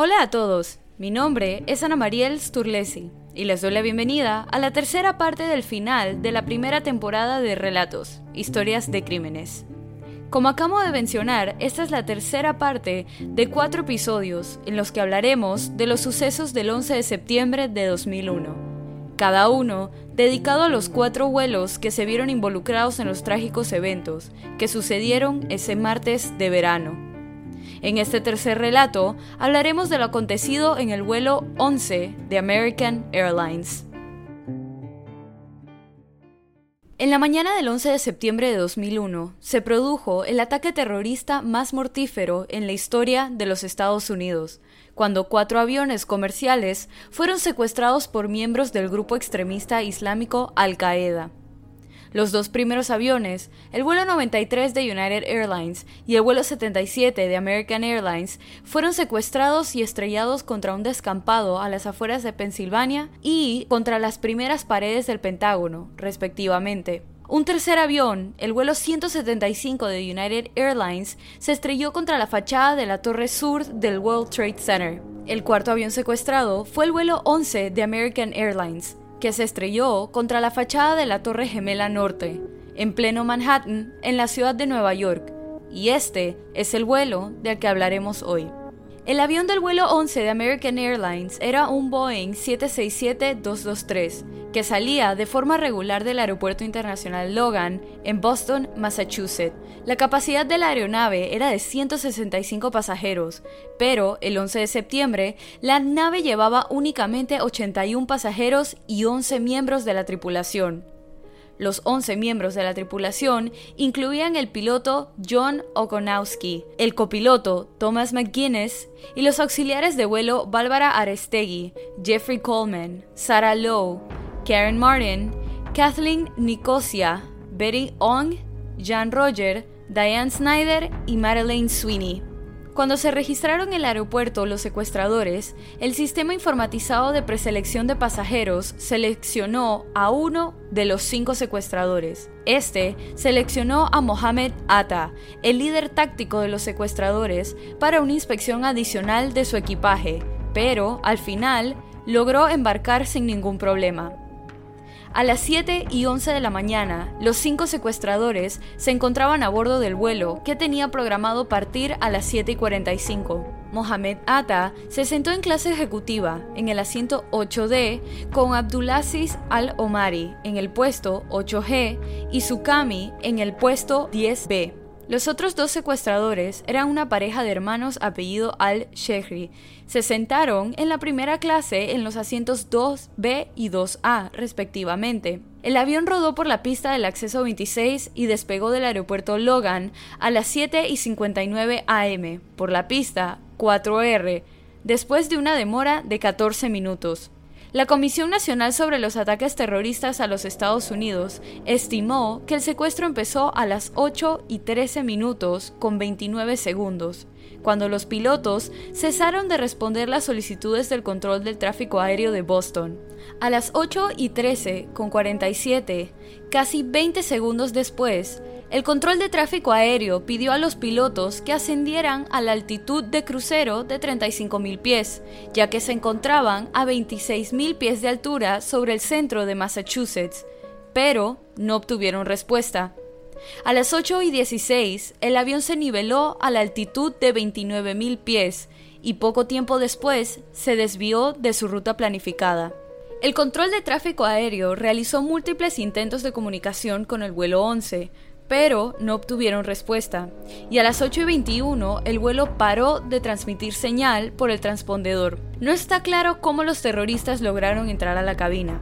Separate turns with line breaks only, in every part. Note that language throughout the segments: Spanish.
Hola a todos, mi nombre es Ana Mariel Sturlesi y les doy la bienvenida a la tercera parte del final de la primera temporada de Relatos, Historias de Crímenes. Como acabo de mencionar, esta es la tercera parte de cuatro episodios en los que hablaremos de los sucesos del 11 de septiembre de 2001, cada uno dedicado a los cuatro vuelos que se vieron involucrados en los trágicos eventos que sucedieron ese martes de verano. En este tercer relato hablaremos de lo acontecido en el vuelo 11 de American Airlines. En la mañana del 11 de septiembre de 2001 se produjo el ataque terrorista más mortífero en la historia de los Estados Unidos, cuando cuatro aviones comerciales fueron secuestrados por miembros del grupo extremista islámico Al-Qaeda. Los dos primeros aviones, el vuelo 93 de United Airlines y el vuelo 77 de American Airlines, fueron secuestrados y estrellados contra un descampado a las afueras de Pensilvania y contra las primeras paredes del Pentágono, respectivamente. Un tercer avión, el vuelo 175 de United Airlines, se estrelló contra la fachada de la torre sur del World Trade Center. El cuarto avión secuestrado fue el vuelo 11 de American Airlines, que se estrelló contra la fachada de la Torre Gemela Norte, en pleno Manhattan, en la ciudad de Nueva York, y este es el vuelo del que hablaremos hoy. El avión del vuelo 11 de American Airlines era un Boeing 767-223 que salía de forma regular del Aeropuerto Internacional Logan en Boston, Massachusetts. La capacidad de la aeronave era de 165 pasajeros, pero el 11 de septiembre la nave llevaba únicamente 81 pasajeros y 11 miembros de la tripulación. Los 11 miembros de la tripulación incluían el piloto John Okonowski, el copiloto Thomas McGuinness y los auxiliares de vuelo Bárbara Arestegui, Jeffrey Coleman, Sarah Lowe, Karen Martin, Kathleen Nicosia, Betty Ong, Jan Roger, Diane Snyder y Madeleine Sweeney. Cuando se registraron en el aeropuerto los secuestradores, el sistema informatizado de preselección de pasajeros seleccionó a uno de los cinco secuestradores. Este seleccionó a Mohamed Atta, el líder táctico de los secuestradores, para una inspección adicional de su equipaje, pero al final logró embarcar sin ningún problema. A las 7 y 11 de la mañana, los cinco secuestradores se encontraban a bordo del vuelo que tenía programado partir a las 7 y 45. Mohamed Atta se sentó en clase ejecutiva en el asiento 8D con Abdulaziz Al-Omari en el puesto 8G y Sukami en el puesto 10B. Los otros dos secuestradores eran una pareja de hermanos apellido Al-Shehri. Se sentaron en la primera clase en los asientos 2B y 2A, respectivamente. El avión rodó por la pista del acceso 26 y despegó del aeropuerto Logan a las 7 y 59 am por la pista 4R, después de una demora de 14 minutos. La Comisión Nacional sobre los Ataques Terroristas a los Estados Unidos estimó que el secuestro empezó a las 8 y 13 minutos con 29 segundos, cuando los pilotos cesaron de responder las solicitudes del control del tráfico aéreo de Boston. A las 8 y 13 con 47, casi 20 segundos después, el control de tráfico aéreo pidió a los pilotos que ascendieran a la altitud de crucero de 35.000 pies, ya que se encontraban a 26.000 pies de altura sobre el centro de Massachusetts, pero no obtuvieron respuesta. A las 8 y 16, el avión se niveló a la altitud de 29.000 pies y poco tiempo después se desvió de su ruta planificada. El control de tráfico aéreo realizó múltiples intentos de comunicación con el vuelo 11, pero no obtuvieron respuesta, y a las 8 y 21 el vuelo paró de transmitir señal por el transpondedor. No está claro cómo los terroristas lograron entrar a la cabina.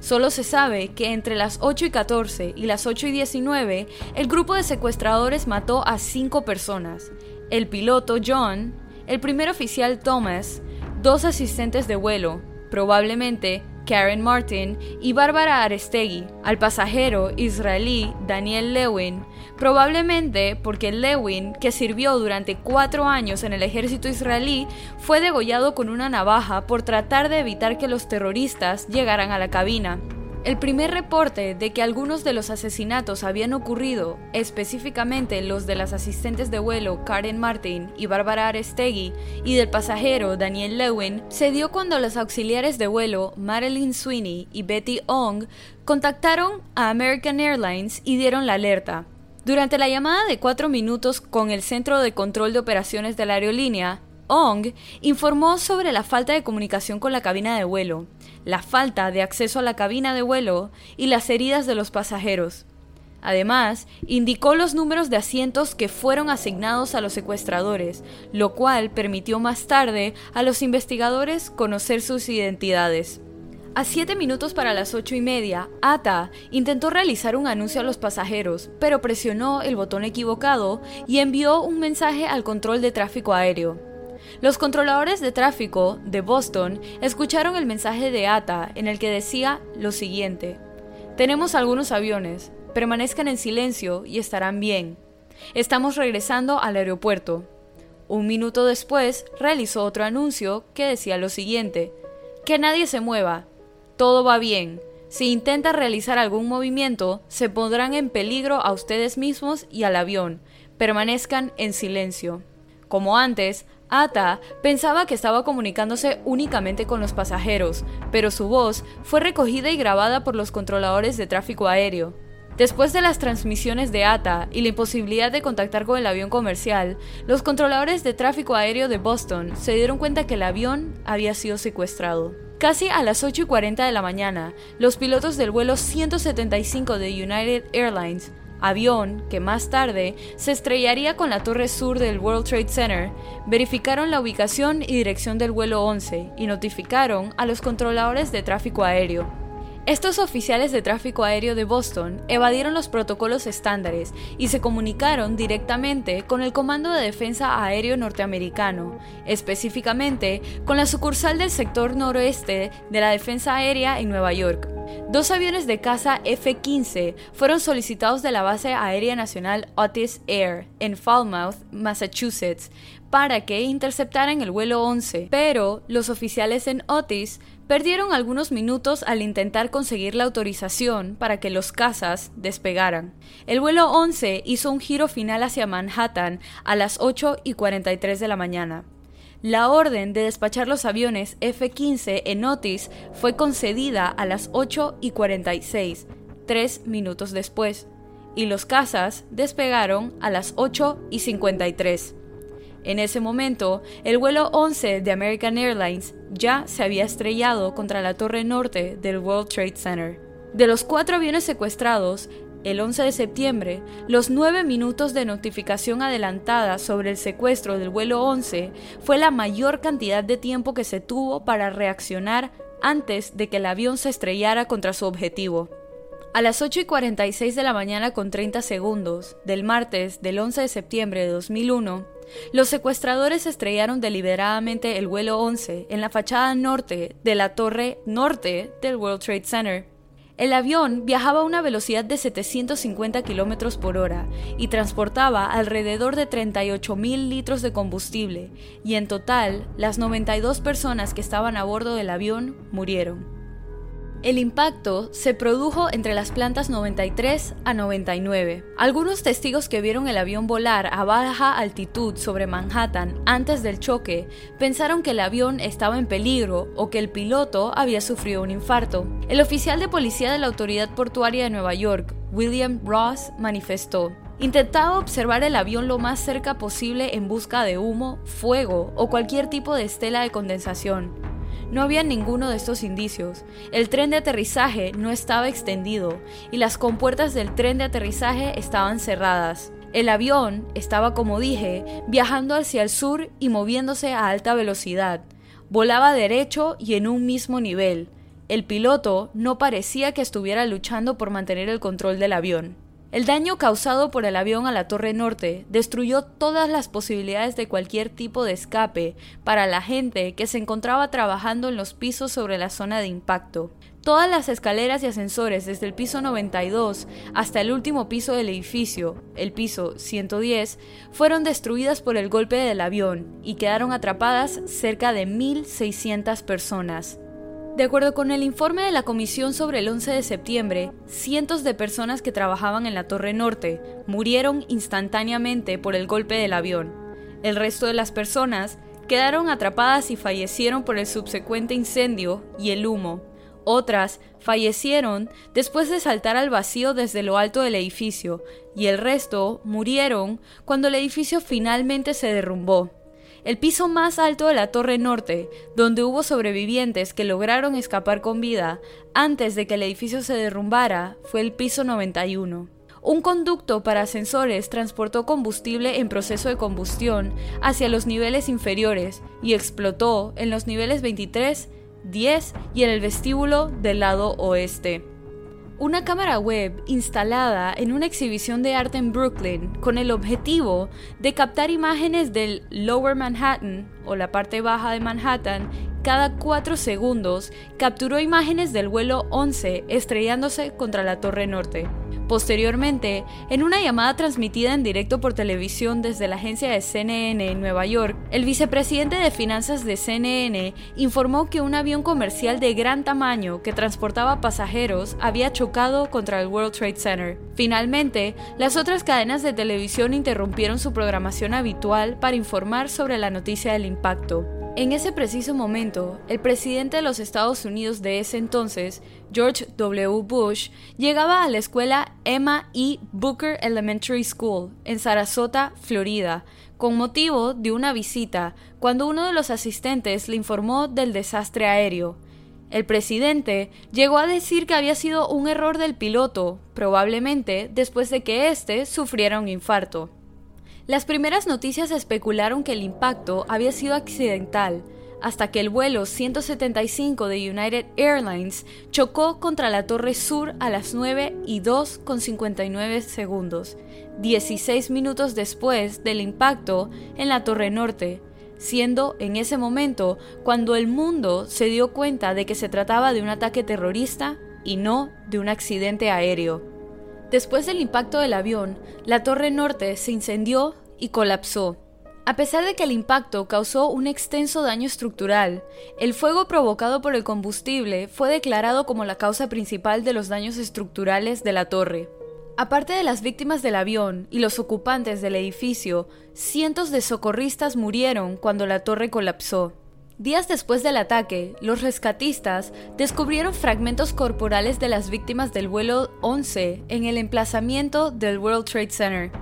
Solo se sabe que entre las 8 y 14 y las 8 y 19 el grupo de secuestradores mató a cinco personas, el piloto John, el primer oficial Thomas, dos asistentes de vuelo, probablemente Karen Martin y Bárbara Arestegui, al pasajero israelí Daniel Lewin, probablemente porque Lewin, que sirvió durante cuatro años en el ejército israelí, fue degollado con una navaja por tratar de evitar que los terroristas llegaran a la cabina. El primer reporte de que algunos de los asesinatos habían ocurrido, específicamente los de las asistentes de vuelo Karen Martin y Barbara Arestegui y del pasajero Daniel Lewin, se dio cuando los auxiliares de vuelo Marilyn Sweeney y Betty Ong contactaron a American Airlines y dieron la alerta. Durante la llamada de cuatro minutos con el Centro de Control de Operaciones de la aerolínea, Ong informó sobre la falta de comunicación con la cabina de vuelo, la falta de acceso a la cabina de vuelo y las heridas de los pasajeros. Además, indicó los números de asientos que fueron asignados a los secuestradores, lo cual permitió más tarde a los investigadores conocer sus identidades. A siete minutos para las ocho y media, ATA intentó realizar un anuncio a los pasajeros, pero presionó el botón equivocado y envió un mensaje al control de tráfico aéreo. Los controladores de tráfico de Boston escucharon el mensaje de ATA en el que decía lo siguiente. Tenemos algunos aviones, permanezcan en silencio y estarán bien. Estamos regresando al aeropuerto. Un minuto después realizó otro anuncio que decía lo siguiente. Que nadie se mueva. Todo va bien. Si intenta realizar algún movimiento, se pondrán en peligro a ustedes mismos y al avión. Permanezcan en silencio. Como antes, Ata pensaba que estaba comunicándose únicamente con los pasajeros, pero su voz fue recogida y grabada por los controladores de tráfico aéreo. Después de las transmisiones de ATA y la imposibilidad de contactar con el avión comercial, los controladores de tráfico aéreo de Boston se dieron cuenta que el avión había sido secuestrado. Casi a las 8 y 40 de la mañana, los pilotos del vuelo 175 de United Airlines avión que más tarde se estrellaría con la torre sur del World Trade Center, verificaron la ubicación y dirección del vuelo 11 y notificaron a los controladores de tráfico aéreo. Estos oficiales de tráfico aéreo de Boston evadieron los protocolos estándares y se comunicaron directamente con el Comando de Defensa Aéreo norteamericano, específicamente con la sucursal del sector noroeste de la Defensa Aérea en Nueva York. Dos aviones de caza F-15 fueron solicitados de la base aérea nacional Otis Air en Falmouth, Massachusetts, para que interceptaran el vuelo 11, pero los oficiales en Otis perdieron algunos minutos al intentar conseguir la autorización para que los cazas despegaran. El vuelo 11 hizo un giro final hacia Manhattan a las 8 y 43 de la mañana. La orden de despachar los aviones F-15 en Otis fue concedida a las 8 y 46, tres minutos después, y los cazas despegaron a las 8 y 53. En ese momento, el vuelo 11 de American Airlines ya se había estrellado contra la torre norte del World Trade Center. De los cuatro aviones secuestrados, el 11 de septiembre, los nueve minutos de notificación adelantada sobre el secuestro del vuelo 11 fue la mayor cantidad de tiempo que se tuvo para reaccionar antes de que el avión se estrellara contra su objetivo. A las 8 y 46 de la mañana con 30 segundos del martes del 11 de septiembre de 2001, los secuestradores estrellaron deliberadamente el vuelo 11 en la fachada norte de la torre norte del World Trade Center. El avión viajaba a una velocidad de 750 km por hora y transportaba alrededor de 38.000 litros de combustible, y en total, las 92 personas que estaban a bordo del avión murieron. El impacto se produjo entre las plantas 93 a 99. Algunos testigos que vieron el avión volar a baja altitud sobre Manhattan antes del choque pensaron que el avión estaba en peligro o que el piloto había sufrido un infarto. El oficial de policía de la Autoridad Portuaria de Nueva York, William Ross, manifestó, Intentaba observar el avión lo más cerca posible en busca de humo, fuego o cualquier tipo de estela de condensación. No había ninguno de estos indicios. El tren de aterrizaje no estaba extendido y las compuertas del tren de aterrizaje estaban cerradas. El avión estaba, como dije, viajando hacia el sur y moviéndose a alta velocidad. Volaba derecho y en un mismo nivel. El piloto no parecía que estuviera luchando por mantener el control del avión. El daño causado por el avión a la Torre Norte destruyó todas las posibilidades de cualquier tipo de escape para la gente que se encontraba trabajando en los pisos sobre la zona de impacto. Todas las escaleras y ascensores desde el piso 92 hasta el último piso del edificio, el piso 110, fueron destruidas por el golpe del avión y quedaron atrapadas cerca de 1.600 personas. De acuerdo con el informe de la Comisión sobre el 11 de septiembre, cientos de personas que trabajaban en la Torre Norte murieron instantáneamente por el golpe del avión. El resto de las personas quedaron atrapadas y fallecieron por el subsecuente incendio y el humo. Otras fallecieron después de saltar al vacío desde lo alto del edificio, y el resto murieron cuando el edificio finalmente se derrumbó. El piso más alto de la Torre Norte, donde hubo sobrevivientes que lograron escapar con vida antes de que el edificio se derrumbara, fue el piso 91. Un conducto para ascensores transportó combustible en proceso de combustión hacia los niveles inferiores y explotó en los niveles 23, 10 y en el vestíbulo del lado oeste una cámara web instalada en una exhibición de arte en Brooklyn con el objetivo de captar imágenes del Lower Manhattan o la parte baja de Manhattan cada cuatro segundos, capturó imágenes del vuelo 11 estrellándose contra la Torre Norte. Posteriormente, en una llamada transmitida en directo por televisión desde la agencia de CNN en Nueva York, el vicepresidente de finanzas de CNN informó que un avión comercial de gran tamaño que transportaba pasajeros había chocado contra el World Trade Center. Finalmente, las otras cadenas de televisión interrumpieron su programación habitual para informar sobre la noticia del impacto. En ese preciso momento, el presidente de los Estados Unidos de ese entonces, George W. Bush, llegaba a la escuela Emma E. Booker Elementary School en Sarasota, Florida, con motivo de una visita, cuando uno de los asistentes le informó del desastre aéreo. El presidente llegó a decir que había sido un error del piloto, probablemente después de que éste sufriera un infarto. Las primeras noticias especularon que el impacto había sido accidental, hasta que el vuelo 175 de United Airlines chocó contra la Torre Sur a las 9 y 2 con 59 segundos, 16 minutos después del impacto en la Torre Norte, siendo en ese momento cuando el mundo se dio cuenta de que se trataba de un ataque terrorista y no de un accidente aéreo. Después del impacto del avión, la torre norte se incendió y colapsó. A pesar de que el impacto causó un extenso daño estructural, el fuego provocado por el combustible fue declarado como la causa principal de los daños estructurales de la torre. Aparte de las víctimas del avión y los ocupantes del edificio, cientos de socorristas murieron cuando la torre colapsó. Días después del ataque, los rescatistas descubrieron fragmentos corporales de las víctimas del vuelo 11 en el emplazamiento del World Trade Center.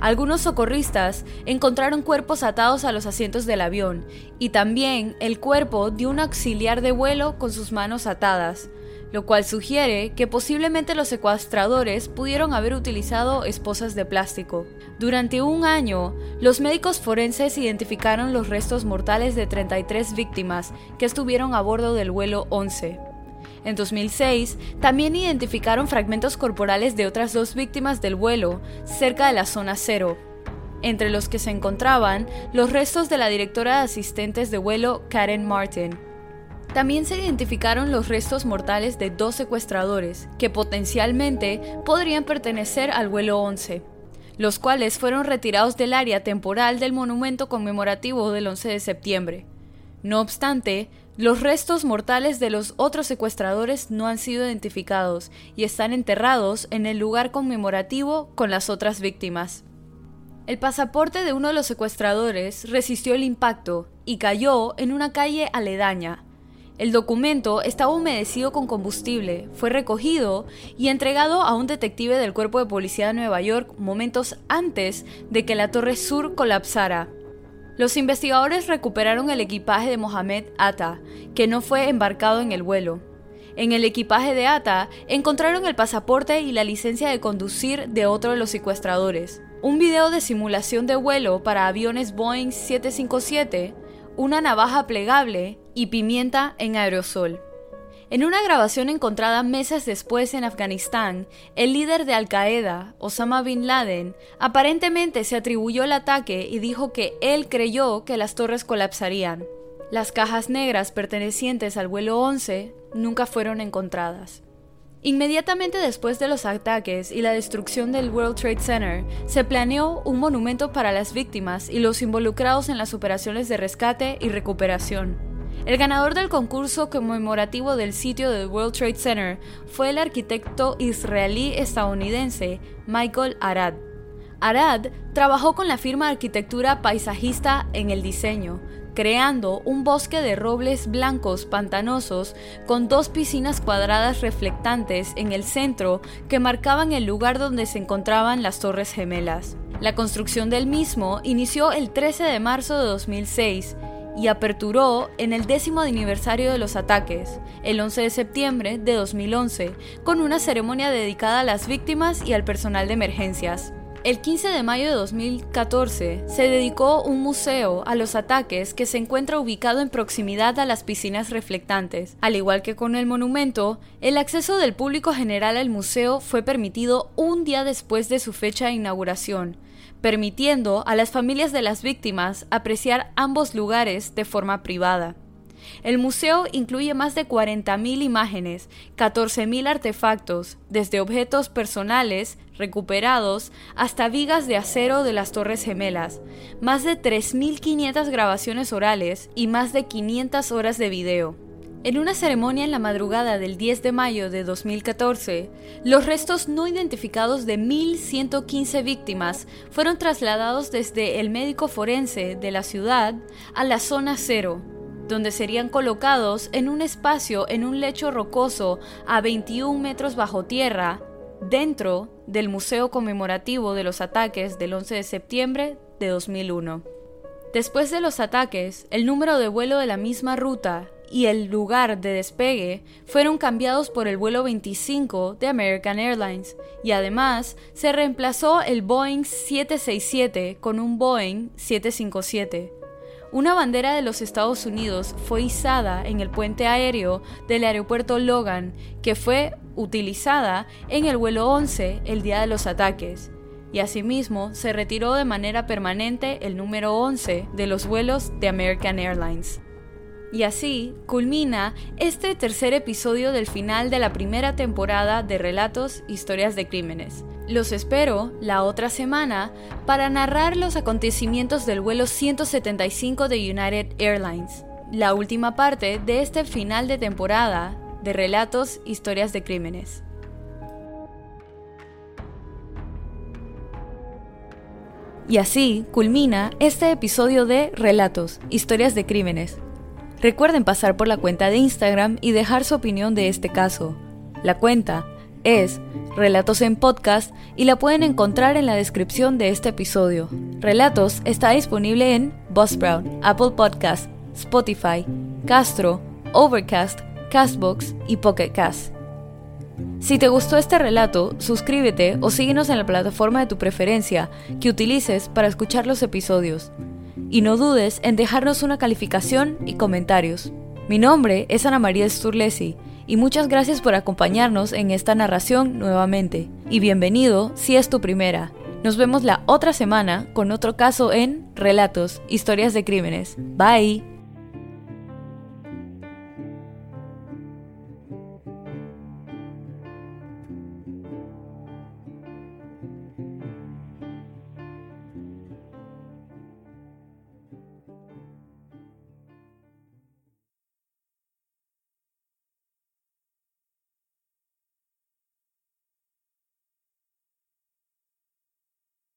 Algunos socorristas encontraron cuerpos atados a los asientos del avión y también el cuerpo de un auxiliar de vuelo con sus manos atadas, lo cual sugiere que posiblemente los secuestradores pudieron haber utilizado esposas de plástico. Durante un año, los médicos forenses identificaron los restos mortales de 33 víctimas que estuvieron a bordo del vuelo 11. En 2006, también identificaron fragmentos corporales de otras dos víctimas del vuelo cerca de la zona cero, entre los que se encontraban los restos de la directora de asistentes de vuelo Karen Martin. También se identificaron los restos mortales de dos secuestradores, que potencialmente podrían pertenecer al vuelo 11, los cuales fueron retirados del área temporal del monumento conmemorativo del 11 de septiembre. No obstante, los restos mortales de los otros secuestradores no han sido identificados y están enterrados en el lugar conmemorativo con las otras víctimas. El pasaporte de uno de los secuestradores resistió el impacto y cayó en una calle aledaña, el documento estaba humedecido con combustible, fue recogido y entregado a un detective del Cuerpo de Policía de Nueva York momentos antes de que la Torre Sur colapsara. Los investigadores recuperaron el equipaje de Mohamed Atta, que no fue embarcado en el vuelo. En el equipaje de Atta encontraron el pasaporte y la licencia de conducir de otro de los secuestradores. Un video de simulación de vuelo para aviones Boeing 757 una navaja plegable y pimienta en aerosol. En una grabación encontrada meses después en Afganistán, el líder de Al-Qaeda, Osama Bin Laden, aparentemente se atribuyó el ataque y dijo que él creyó que las torres colapsarían. Las cajas negras pertenecientes al vuelo 11 nunca fueron encontradas. Inmediatamente después de los ataques y la destrucción del World Trade Center, se planeó un monumento para las víctimas y los involucrados en las operaciones de rescate y recuperación. El ganador del concurso conmemorativo del sitio del World Trade Center fue el arquitecto israelí-estadounidense Michael Arad. Arad trabajó con la firma arquitectura paisajista en el diseño, creando un bosque de robles blancos pantanosos con dos piscinas cuadradas reflectantes en el centro que marcaban el lugar donde se encontraban las Torres Gemelas. La construcción del mismo inició el 13 de marzo de 2006 y aperturó en el décimo aniversario de los ataques, el 11 de septiembre de 2011, con una ceremonia dedicada a las víctimas y al personal de emergencias. El 15 de mayo de 2014 se dedicó un museo a los ataques que se encuentra ubicado en proximidad a las piscinas reflectantes. Al igual que con el monumento, el acceso del público general al museo fue permitido un día después de su fecha de inauguración, permitiendo a las familias de las víctimas apreciar ambos lugares de forma privada. El museo incluye más de 40.000 imágenes, 14.000 artefactos, desde objetos personales recuperados hasta vigas de acero de las Torres Gemelas, más de 3.500 grabaciones orales y más de 500 horas de video. En una ceremonia en la madrugada del 10 de mayo de 2014, los restos no identificados de 1.115 víctimas fueron trasladados desde el médico forense de la ciudad a la zona cero, donde serían colocados en un espacio en un lecho rocoso a 21 metros bajo tierra, dentro del Museo Conmemorativo de los Ataques del 11 de septiembre de 2001. Después de los ataques, el número de vuelo de la misma ruta y el lugar de despegue fueron cambiados por el vuelo 25 de American Airlines y además se reemplazó el Boeing 767 con un Boeing 757. Una bandera de los Estados Unidos fue izada en el puente aéreo del aeropuerto Logan, que fue utilizada en el vuelo 11 el día de los ataques, y asimismo se retiró de manera permanente el número 11 de los vuelos de American Airlines. Y así culmina este tercer episodio del final de la primera temporada de Relatos, Historias de Crímenes. Los espero la otra semana para narrar los acontecimientos del vuelo 175 de United Airlines, la última parte de este final de temporada de Relatos, Historias de Crímenes. Y así culmina este episodio de Relatos, Historias de Crímenes. Recuerden pasar por la cuenta de Instagram y dejar su opinión de este caso. La cuenta es Relatos en Podcast y la pueden encontrar en la descripción de este episodio. Relatos está disponible en Buzzsprout, Apple Podcast, Spotify, Castro, Overcast, Castbox y Pocket Cast. Si te gustó este relato, suscríbete o síguenos en la plataforma de tu preferencia que utilices para escuchar los episodios y no dudes en dejarnos una calificación y comentarios. Mi nombre es Ana María Sturlesi y muchas gracias por acompañarnos en esta narración nuevamente. Y bienvenido si es tu primera. Nos vemos la otra semana con otro caso en Relatos, Historias de Crímenes. Bye.